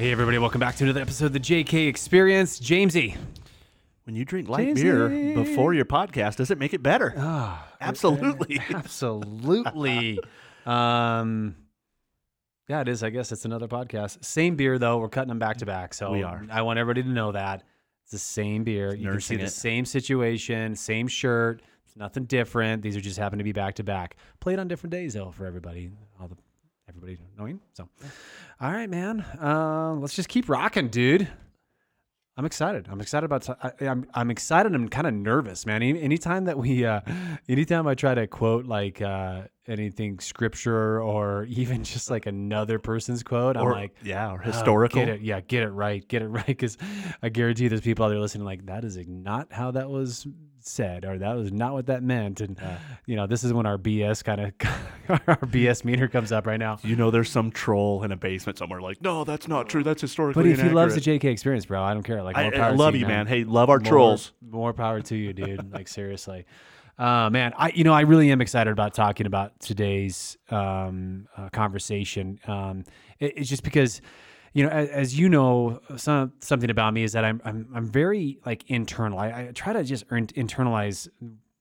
Hey, everybody, welcome back to another episode of the JK Experience. Jamesy. When you drink light Jamesy. beer before your podcast, does it make it better? Ah, Absolutely. Absolutely. um, yeah, it is. I guess it's another podcast. Same beer, though. We're cutting them back to back. So We are. I want everybody to know that. It's the same beer. You can see nursing the same situation, same shirt. It's nothing different. These are just happen to be back to back. Played on different days, though, for everybody. All the everybody knowing. So, all right, man. Uh, let's just keep rocking, dude. I'm excited. I'm excited about. I, I'm I'm excited. I'm kind of nervous, man. Any, anytime that we, uh, anytime I try to quote like uh, anything scripture or even just like another person's quote, I'm like, yeah, or "Oh, historical. get it, yeah, get it right, get it right. Because I guarantee there's people out there listening like that is not how that was said, or that was not what that meant. And you know, this is when our BS kind of our BS meter comes up right now. You know, there's some troll in a basement somewhere like, no, that's not true. That's historically But if he loves the. JK experience, bro, I don't care. Like, I, more I power to love you, man. Hey, love our More- trolls. More power to you, dude. like seriously. Uh, man, I you know I really am excited about talking about today's um, uh, conversation. Um, it- it's just because you know, as, as you know, some, something about me is that I'm I'm I'm very like internal. I, I try to just earn, internalize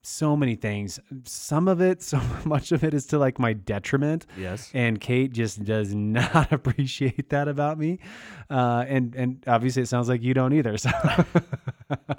so many things. Some of it, so much of it, is to like my detriment. Yes. And Kate just does not appreciate that about me, uh, and and obviously it sounds like you don't either. So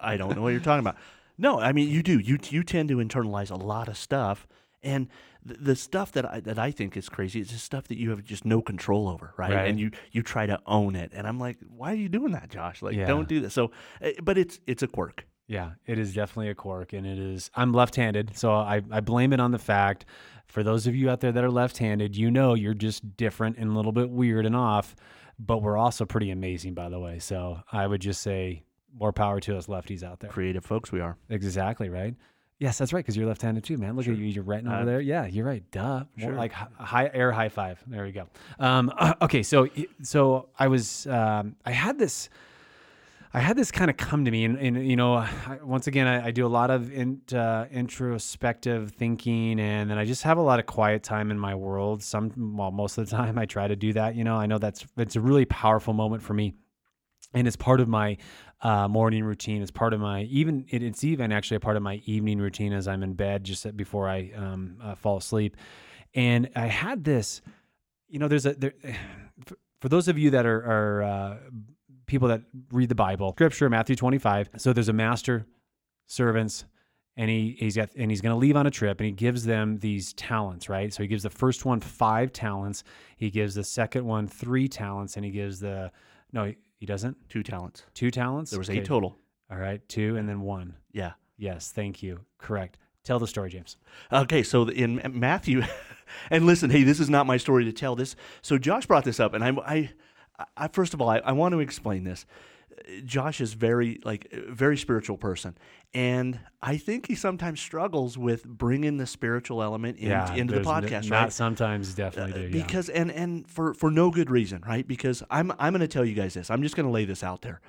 I don't know what you're talking about. No, I mean you do. You you tend to internalize a lot of stuff, and the, the stuff that I that I think is crazy is just stuff that you have just no control over, right? Right. And you you try to own it, and I'm like, why are you doing that, Josh? Like, Yeah. don't do this. So, eh, but it's it's a quirk. Yeah, it is definitely a quirk, and it is. I'm left-handed, so I, I blame it on the fact. For those of you out there that are left-handed, you know you're just different and a little bit weird and off, but we're also pretty amazing, by the way. So I would just say more power to us lefties out there. Creative folks, we are. Exactly right. Yes, that's right. Because you're left-handed too, man. Look at you. You're writing over Uh, there. Yeah, you're right. Duh. More sure. like high air high five. There we go. Um, okay, so so I was um, I had this. I had this kind of come to me, and, and you know, I, once again, I, I do a lot of in, uh, introspective thinking, and then I just have a lot of quiet time in my world. Some, well, most of the time, I try to do that. You know, I know that's it's a really powerful moment for me, and it's part of my uh, morning routine. It's part of my even. It, it's even actually a part of my evening routine as I'm in bed, just before I um, uh, fall asleep. And I had this, you know, there's a there. For, those of you that are, are uh, people that read the Bible, Scripture, Matthew 25. So there's a master, servants, and he he's got and he's going to leave on a trip, and he gives them these talents, right? So he gives the first one five talents, he gives the second one three talents, and he gives the no, he, doesn't Two talents. two talents. There was Okay. eight total. All right, two and then one. Yeah. Yes, thank you. Correct. Tell the story, James. Okay, so in Matthew, and listen, hey, this is not my story to tell. This, so Josh brought this up, and I, I, I first of all, I, I want to explain this. Uh, Josh is very like very spiritual person, and I think he sometimes struggles with bringing the spiritual element in, into the there's n- podcast, Not right? sometimes, definitely do. yeah. because and and for for no good reason, right? Because I'm I'm going to tell you guys this. I'm just going to lay this out there.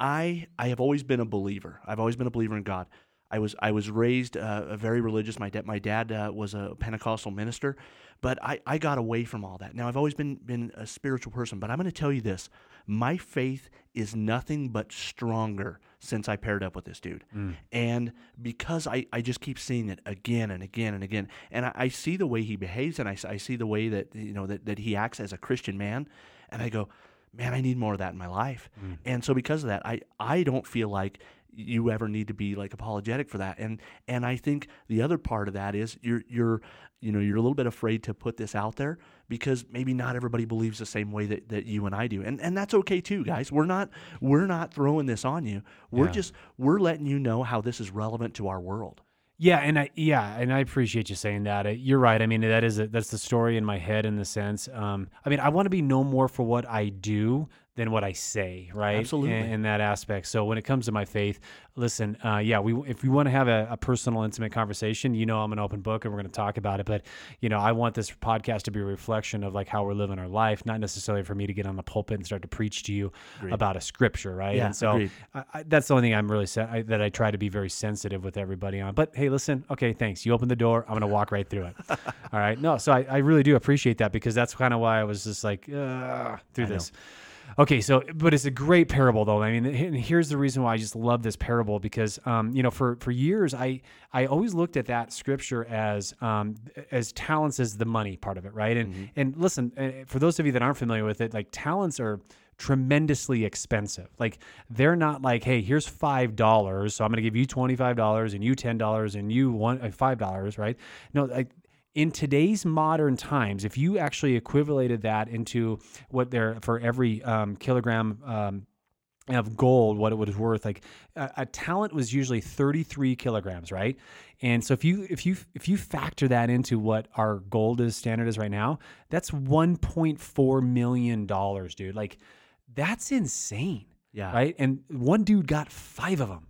I I have always been a believer. I've always been a believer in God. I was I was raised uh, very religious. My dad my dad uh, was a Pentecostal minister, but I, I got away from all that. Now I've always been been a spiritual person, but I'm going to tell you this: my faith is nothing but stronger since I paired up with this dude, and because I, I just keep seeing it again and again and again, and I, I see the way he behaves, and I, I see the way that you know that, that he acts as a Christian man, and I go, man, I need more of that in my life. And so because of that, I, I don't feel like you ever need to be like apologetic for that. And and I think the other part of that is you're you're you know, you're a little bit afraid to put this out there because maybe not everybody believes the same way that, that you and I do. And and that's okay too, guys. We're not we're not throwing this on you. We're Yeah. just we're letting you know how this is relevant to our world. Yeah, and I yeah, and I appreciate you saying that. Uh, You're right. I mean, that is a, that's the story in my head in the sense. Um, I mean, I want to be known more for what I do than what I say, right? Absolutely. In, in that aspect. So when it comes to my faith, listen, uh, yeah, we if we want to have a, a personal, intimate conversation, you know, I'm an open book and we're going to talk about it. But you know, I want this podcast to be a reflection of like how we're living our life, not necessarily for me to get on the pulpit and start to preach to you about a scripture, right? Yeah, and so. I, I, that's the only thing I'm really se- I, that I try to be very sensitive with everybody on. But hey, listen, okay, thanks. You open the door. I'm gonna walk right through it. All right. No, so I, I really do appreciate that because that's kind of why I was just like uh, through this. Okay, so but it's a great parable though. I mean, and here's the reason why I just love this parable because um, you know for for years I I always looked at that scripture as um, as talents as the money part of it, right? And and listen, uh, for those of you that aren't familiar with it, like talents are tremendously expensive. Like they're not like, hey, here's five dollars, so I'm going to give you twenty five dollars and you ten dollars and you one uh, five dollars, right? No, like in today's modern times, if you actually equivalated that into what they're for every um, kilogram. Um, of gold, what it was worth, like a, a talent was usually 33 kilograms, right? And so if you if you if you factor that into what our gold is standard is right now, that's 1.4 million dollars, dude. Like that's insane, Yeah. right? And one dude got five of them,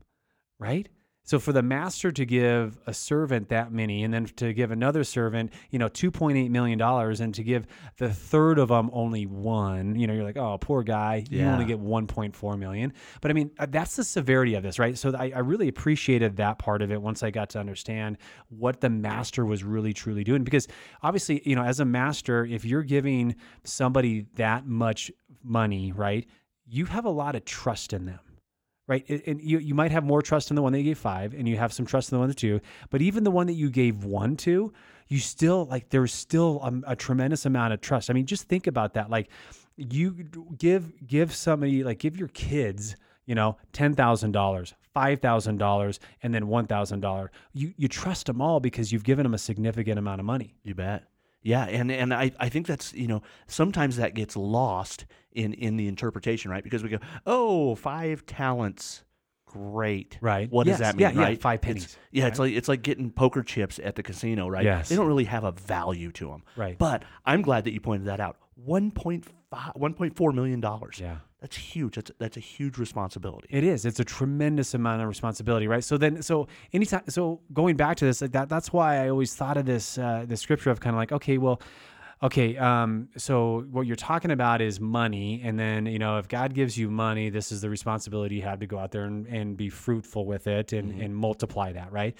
right? So for the master to give a servant that many, and then to give another servant, you know, two point eight million dollars, and to give the third of them only one, you know, you're like, oh, poor guy, you only get one point four million. But I mean, uh, that's the severity of this, right? So I, I really appreciated that part of it once I got to understand what the master was really truly doing, because obviously, you know, as a master, if you're giving somebody that much money, right, you have a lot of trust in them right? And- you, you might have more trust in the one that you gave five, and you have some trust in the one that two. But even the one that you gave one to, you still like there's still a, a tremendous amount of trust. I mean, just think about that. Like, you give give somebody like give your kids, you know, ten thousand dollars, five thousand dollars, and then one thousand dollar. You you trust them all because you've given them a significant amount of money. You bet. Yeah, and and I, I think that's you know sometimes that gets lost in in the interpretation, right? Because we go, oh, five talents, great, Right. What Yes. does that mean, yeah, right? five It's- pennies, yeah, it's like it's like getting poker chips at the casino, right? Yes. They don't really have a value to them, Right. But I'm glad that you pointed that out. 1.5, 1.4 million dollars. Yeah. That's huge. That's that's a huge responsibility. It is. It's a tremendous amount of responsibility, right? So then, so anytime, so going back to this, like that, that's why I always thought of this, uh, the scripture of kind of like, okay, well, okay, um, so what you're talking about is money, and then you know, if God gives you money, this is the responsibility you have to go out there and, and be fruitful with it and, and multiply that, right?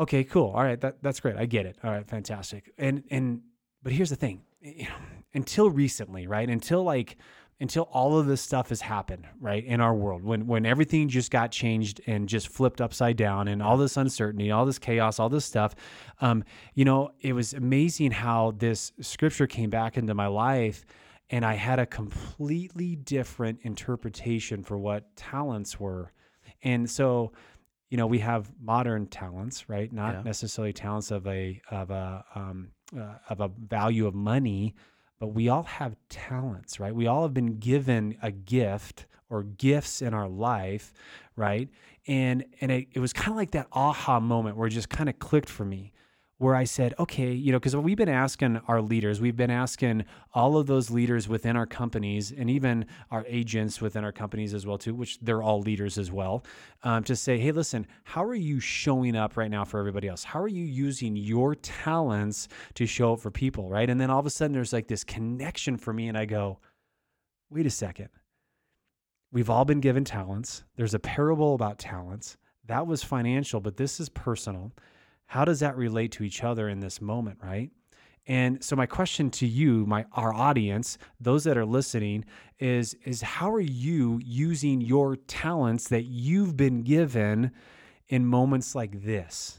Okay, cool. All right, that that's great. I get it. All right, fantastic. And and but here's the thing. You know, until recently, right? Until like until all of this stuff has happened, right, in our world, when when everything just got changed and just flipped upside down, and all this uncertainty, all this chaos, all this stuff, um, you know, it was amazing how this scripture came back into my life, and I had a completely different interpretation for what talents were, and so you know we have modern talents right? Not Yeah. necessarily talents of a of a um, uh, of a value of money but we all have talents right? We all have been given a gift or gifts in our life right? And and it, it was kind of like that aha moment where it just kind of clicked for me where I said, okay, you know, because we've been asking our leaders, we've been asking all of those leaders within our companies and even our agents within our companies as well too, which they're all leaders as well, um, to say, hey, listen, how are you showing up right now for everybody else? How are you using your talents to show up for people, right? And then all of a sudden, there's like this connection for me, and I go, wait a second. We've all been given talents. There's a parable about talents. That was financial, but this is personal how does that relate to each other in this moment right? And so my question to you my our audience those that are listening is is how are you using your talents that you've been given in moments like this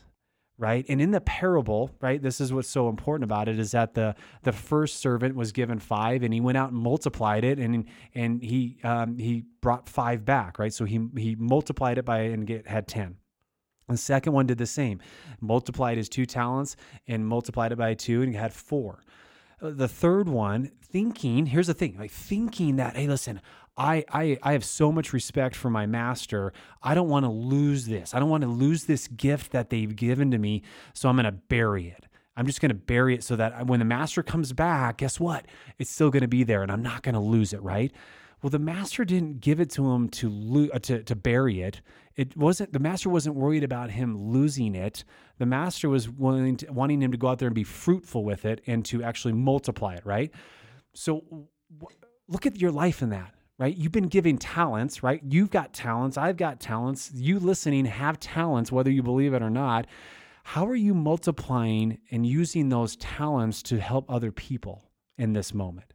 right? And in the parable right this is what's so important about it is that the the first servant was given five and he went out and multiplied it and and he um, he brought five back right? So he he multiplied it by and get had 10 the second one did the same, multiplied his two talents and multiplied it by two and had four. Uh, The third one, thinking, here's the thing, like thinking that, hey, listen, I, I, I have so much respect for my master. I don't want to lose this. I don't want to lose this gift that they've given to me. So I'm going to bury it. I'm just going to bury it so that when the master comes back, guess what? It's still going to be there and I'm not going to lose it, right? Well, the master didn't give it to him to, lo- uh, to to bury it. It wasn't the master wasn't worried about him losing it. The master was willing to, wanting him to go out there and be fruitful with it and to actually multiply it, right? So w- look at your life in that, right? You've been giving talents, right? You've got talents. I've got talents. You listening have talents, whether you believe it or not. How are you multiplying and using those talents to help other people in this moment?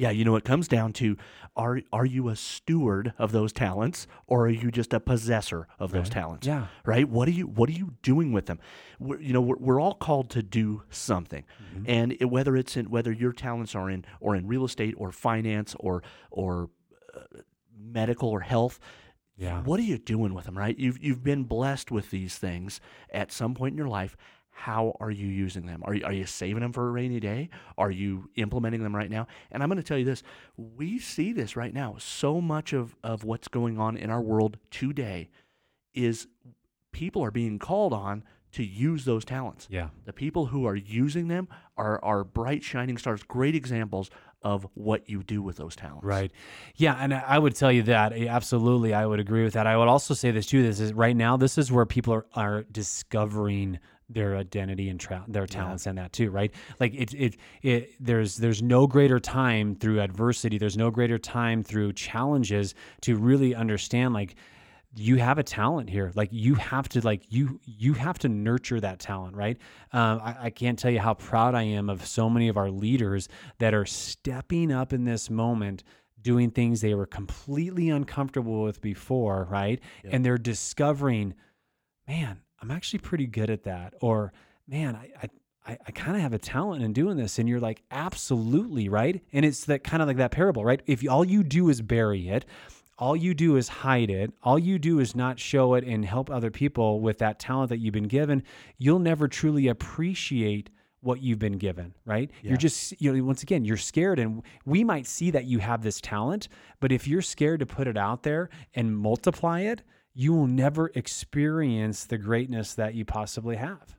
Yeah, you know, it comes down to are are you a steward of those talents or are you just a possessor of those talents? Yeah. Right? What are you what are you doing with them? We're, you know, we're, we're all called to do something. And it, whether it's in whether your talents are in or in real estate or finance or or uh, medical or health, Yeah. what are you doing with them, right? You've you've been blessed with these things at some point in your life. How are you using them? Are you, are you saving them for a rainy day? Are you implementing them right now? And I'm going to tell you this: we see this right now. So much of of what's going on in our world today is people are being called on to use those talents. Yeah. The people who are using them are are bright shining stars, great examples of what you do with those talents. Right. Yeah, and I I would tell you that eh, absolutely, I would agree with that. I would also say this too. This is right now. This is where people are are discovering their identity and tra- their talents and that too. Right. Like it, it it there's there's no greater time through adversity. There's no greater time through challenges to really understand like you have a talent here like you have to like you you have to nurture that talent right um, I, I can't tell you how proud i am of so many of our leaders that are stepping up in this moment doing things they were completely uncomfortable with before right and they're discovering man i'm actually pretty good at that or man i, I I, kind of have a talent in doing this. And you're like, absolutely, right? And it's that kind of like that parable, right? If all you do is bury it, all you do is hide it, all you do is not show it and help other people with that talent that you've been given, you'll never truly appreciate what you've been given, right? You're just, you know, once again, you're scared. And we might see that you have this talent, but if you're scared to put it out there and multiply it, you will never experience the greatness that you possibly have.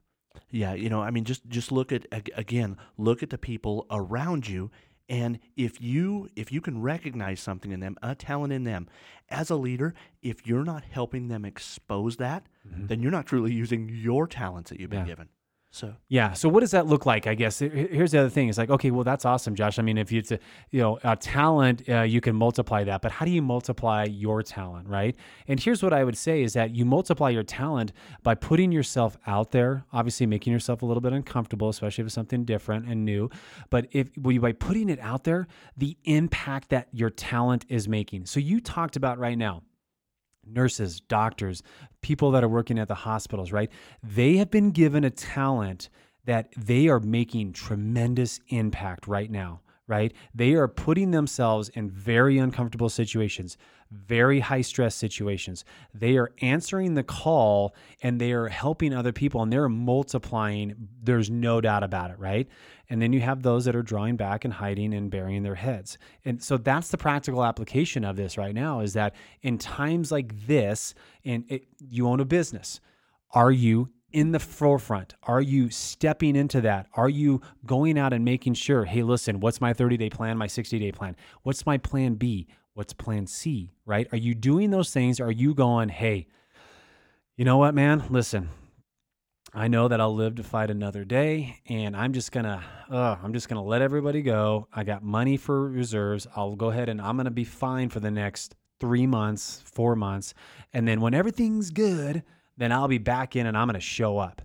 Yeah, you know, I mean, just just look at again, look at the people around you, and if you if you can recognize something in them, a talent in them, as a leader, if you're not helping them expose that, then you're not truly using your talents that you've been Mm-hmm. Yeah. given. So Yeah. So what does that look like? I guess here's the other thing. It's like, okay, well, that's awesome, Josh. I mean, if it's a, you know, a talent, uh, you can multiply that. But how do you multiply your talent, right? And here's what I would say is that you multiply your talent by putting yourself out there. Obviously, making yourself a little bit uncomfortable, especially if it's something different and new. But if by putting it out there, the impact that your talent is making. So you talked about right now nurses, doctors, people that are working at the hospitals, right? They have been given a talent that they are making tremendous impact right now, right? They are putting themselves in very uncomfortable situations, very high stress situations. They are answering the call and they are helping other people and they're multiplying. There's no doubt about it, right? And then you have those that are drawing back and hiding and burying their heads. And so that's the practical application of this right now is that in times like this, and it, you own a business, are you in the forefront? Are you stepping into that? Are you going out and making sure, hey, listen, what's my 30 day plan, my 60 day plan? What's my plan B? What's plan C, right? Are you doing those things? Are you going, hey, you know what, man? Listen, I know that I'll live to fight another day, and I'm just gonna, uh, I'm just gonna let everybody go. I got money for reserves. I'll go ahead and I'm gonna be fine for the next three months, four months, and then when everything's good, then I'll be back in and I'm gonna show up.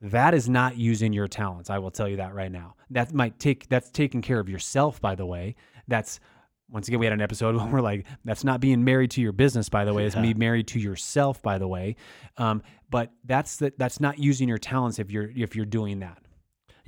That is not using your talents. I will tell you that right now. That might take that's taking care of yourself, by the way. That's once again, we had an episode where we're like, that's not being married to your business, by the way. It's being married to yourself, by the way. Um, but that's the, that's not using your talents if you're if you're doing that.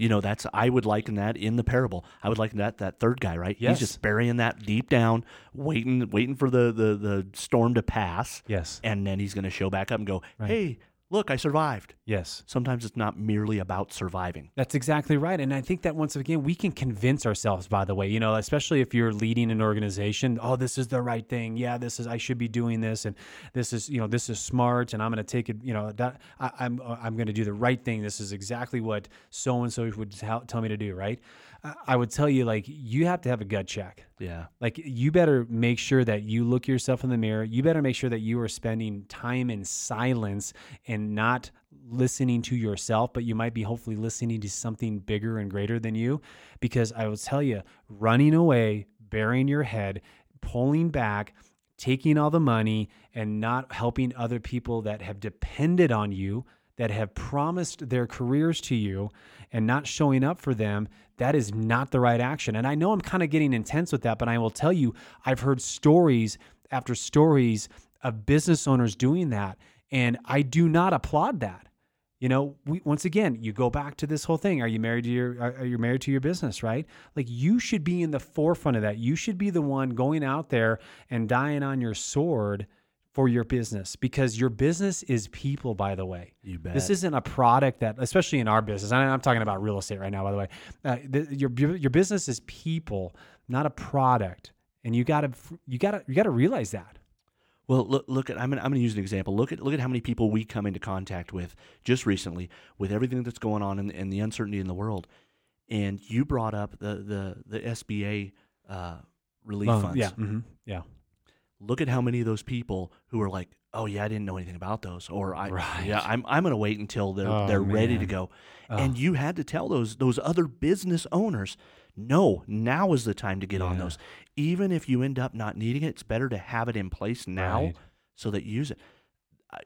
You know, that's I would liken that in the parable. I would liken that that third guy, right? Yes. He's just burying that deep down, waiting, waiting for the the the storm to pass. Yes. and then he's going to show back up and go, "Hey, look, I survived. Yes. Sometimes it's not merely about surviving. That's exactly right. And I think that once again, we can convince ourselves, by the way, you know, especially if you're leading an organization, oh, this is the right thing. Yeah, this is, I should be doing this. And this is, you know, this is smart. And I'm going to take it, you know, that I, I'm, I'm going to do the right thing. This is exactly what so and so would tell, tell me to do. Right. I- would tell you, like, you have to have a gut check. Yeah. Like you better make sure that you look yourself in the mirror. You better make sure that you are spending time in silence and not listening to yourself, but you might be hopefully listening to something bigger and greater than you. Because I will tell you, running away, burying your head, pulling back, taking all the money, and not helping other people that have depended on you, that have promised their careers to you, and not showing up for them, that is not the right action. And I know I'm kind of getting intense with that, but I will tell you, I've heard stories after stories of business owners doing that. And I do not applaud that. You know, we, once again, you go back to this whole thing. Are you married to your? Are, are you married to your business? Right? Like you should be in the forefront of that. You should be the one going out there and dying on your sword for your business because your business is people. By the way, You bet. this isn't a product that, especially in our business. and I'm talking about real estate right now. By the way, uh, the, your your business is people, not a product, and you gotta you gotta you gotta realize that. Well, look, look at I'm gonna, I'm to use an example. Look at look at how many people we come into contact with just recently with everything that's going on and, and the uncertainty in the world. And you brought up the the the SBA uh, relief Well, funds. yeah, hmm yeah. Look at how many of those people who are like, "Oh yeah, I didn't know anything about those," or "I Right. yeah, I'm I'm going to wait until they're Oh, they're ready to go." Oh. And you had to tell those those other business owners, "No, now is the time to get on those." Even if you end up not needing it, it's better to have it in place now Right. so that you use it.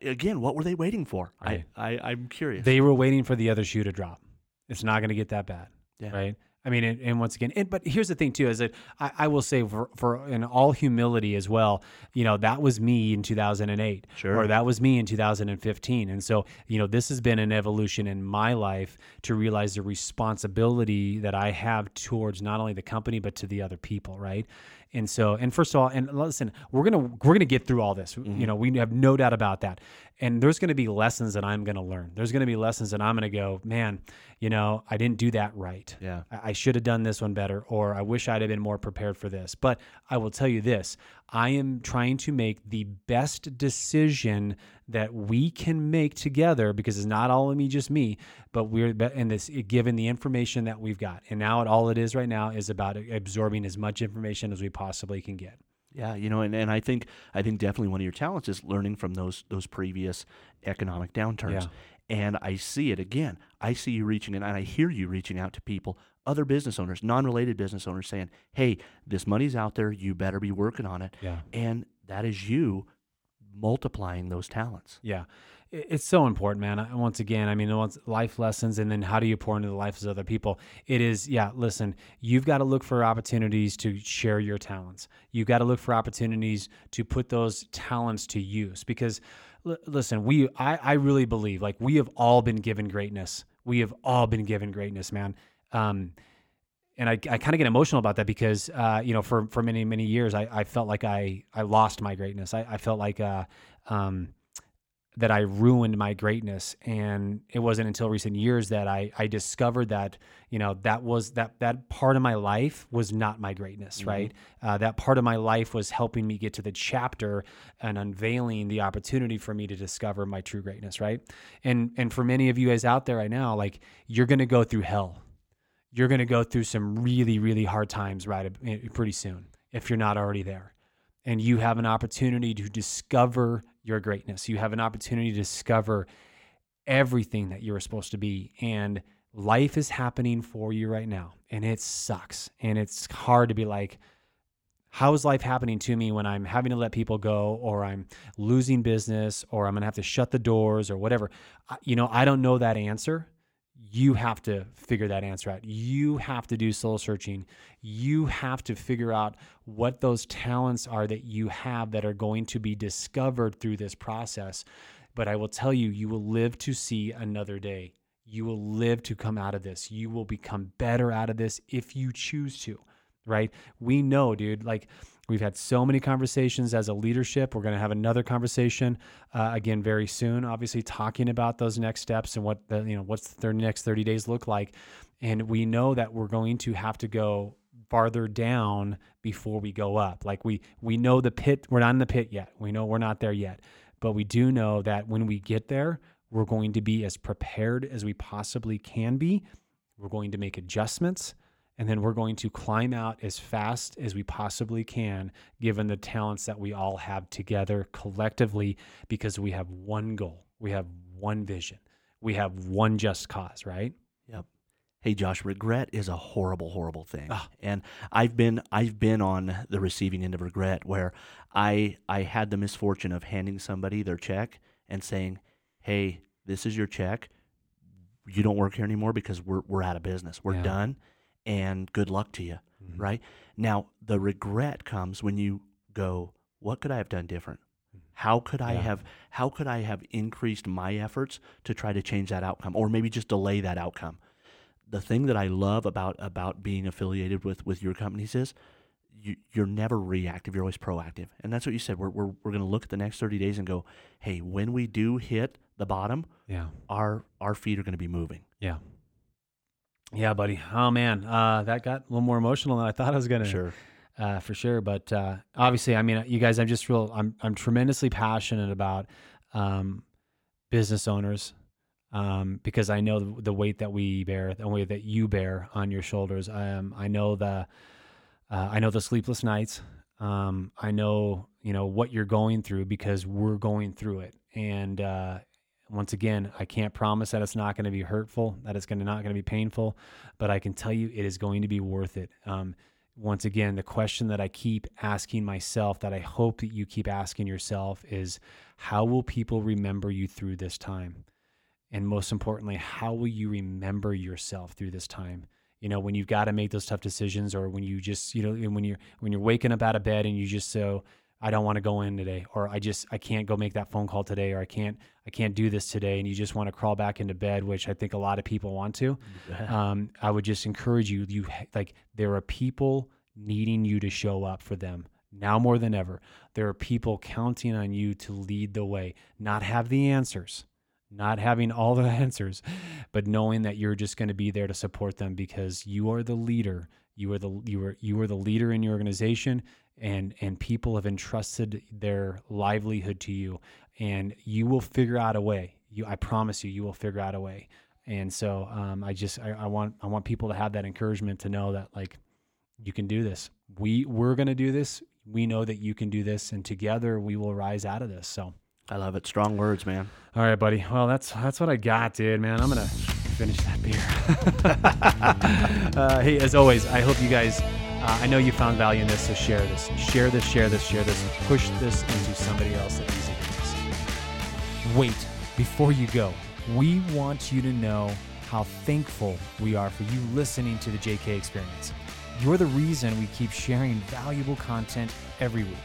Again, what were they waiting for? Right. I, I I'm curious. They were waiting for the other shoe to drop. It's not going to get that bad, Yeah. right? I mean, and, and once again, and, but here's the thing too: is that I, I will say, for, for in all humility as well, you know, that was me in 2008, Sure. or that was me in 2015, and so you know, this has been an evolution in my life to realize the responsibility that I have towards not only the company but to the other people, right? And so, and first of all, and listen, we're gonna we're gonna get through all this. You mm-hmm. know, we have no doubt about that. And there's gonna be lessons that I'm gonna learn. There's gonna be lessons that I'm gonna go, man. You know, I didn't do that right. Yeah. I, I should have done this one better, or I wish I'd have been more prepared for this. But I will tell you this: I am trying to make the best decision that we can make together because it's not all of me, just me. But we're in this given the information that we've got, and now it, all it is right now is about absorbing as much information as we possibly can get. Yeah, you know, and, and I think I think definitely one of your talents is learning from those those previous economic downturns. Yeah. And I see it again. I see you reaching and I hear you reaching out to people, other business owners, non-related business owners saying, "Hey, this money's out there, you better be working on it." Yeah. And that is you multiplying those talents. Yeah. It's so important, man. Once again, I mean, once life lessons, and then how do you pour into the lives of other people? It is, yeah. Listen, you've got to look for opportunities to share your talents. You've got to look for opportunities to put those talents to use. Because, listen, we, I, I really believe, like, we have all been given greatness. We have all been given greatness, man. Um, and I, I kind of get emotional about that because uh, you know for for many many years I, I felt like I I lost my greatness I, I felt like uh, um, that I ruined my greatness and it wasn't until recent years that I I discovered that you know that was that that part of my life was not my greatness right? Uh, that part of my life was helping me get to the chapter and unveiling the opportunity for me to discover my true greatness right? And and for many of you guys out there right now like you're gonna go through hell. You're going to go through some really, really hard times right eh, pretty soon if you're not already there. And you have an opportunity to discover your greatness. You have an opportunity to discover everything that you're supposed to be. And life is happening for you right now. And it sucks. And it's hard to be like, how is life happening to me when I'm having to let people go or I'm losing business or I'm going to have to shut the doors or whatever? You know, I don't know that answer you have to figure that answer out. You have to do soul searching. You have to figure out what those talents are that you have that are going to be discovered through this process. But I will tell you, you will live to see another day. You will live to come out of this. You will become better out of this if you choose to, right? We know, dude, like We've had so many conversations as a leadership. We're going to have another conversation uh, again very soon. Obviously, talking about those next steps and what the you know what's the next 30 days look like. And we know that we're going to have to go farther down before we go up. Like we we know the pit. We're not in the pit yet. We know we're not there yet. But we do know that when we get there, we're going to be as prepared as we possibly can be. We're going to make adjustments and then we're going to climb out as fast as we possibly can, given the talents that we all have together collectively, because we have one goal, we have one vision, we have one just cause, right? Yep. Hey Josh, regret is a horrible, horrible thing. Ah. And I've been I've been on the receiving end of regret where I I had the misfortune of handing somebody their check and saying, Hey, this is your check. You don't work here anymore because we're we're out of business. We're Yeah. done and good luck to you. Mhm. Right? Now the regret comes when you go, What could I have done different? How could I Yeah. have how could I have increased my efforts to try to change that outcome or maybe just delay that outcome? the thing that I love about about being affiliated with with your companies is you, you're never reactive. You're always proactive, and that's what you said. We're we're, we're going to look at the next 30 days and go, hey, when we do hit the bottom, Yeah. our our feet are going to be moving. Yeah. Yeah, buddy. Oh man, uh, that got a little more emotional than I thought I was gonna. Sure. uh, for sure. But uh, obviously, I mean, you guys, I'm just real. I'm I'm tremendously passionate about um, business owners um, because I know the, the weight that we bear, the weight that you bear on your shoulders. Um, I know the uh, I know the sleepless nights. Um, I know you know what you're going through because we're going through it. And uh, once again, I can't promise that it's not going to be hurtful, that it's going to not going to be painful, but I can tell you it is going to be worth it. Um, once again, the question that I keep asking myself, that I hope that you keep asking yourself, is how will people remember you through this time? And most importantly, how will you remember yourself through this time? You know, when you've got to make those tough decisions, or when you just, you know, when you're when you're waking up out of bed and you just so, I don't want to go in today, or I just I can't go make that phone call today, or I can't I can't do this today, and you just want to crawl back into bed, which I think a lot of people want to um, I would just encourage you. You like there are people needing you to show up for them now more than ever. There are people counting on you to lead the way, not have the answers, not having all the answers, but knowing that you're just going to be there to support them because you are the leader. You are the you are you are the leader in your organization, and and people have entrusted their livelihood to you, and you will figure out a way. You, I promise you, you will figure out a way. And so um, I just I, I want I want people to have that encouragement to know that like you can do this. We we're gonna do this. We know that you can do this, and together we will rise out of this. So I love it. Strong words, man. all right, buddy. Well, that's that's what I got, dude. Man, I'm gonna finish that beer. uh, hey, as always, I hope you guys. Uh, I know you found value in this, so share this, share this, share this, share this, push this into somebody else that needs this. Wait, before you go, we want you to know how thankful we are for you listening to the JK Experience. You're the reason we keep sharing valuable content every week.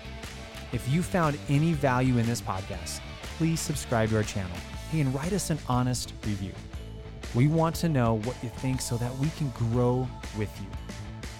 If you found any value in this podcast, please subscribe to our channel and write us an honest review. We want to know what you think so that we can grow with you.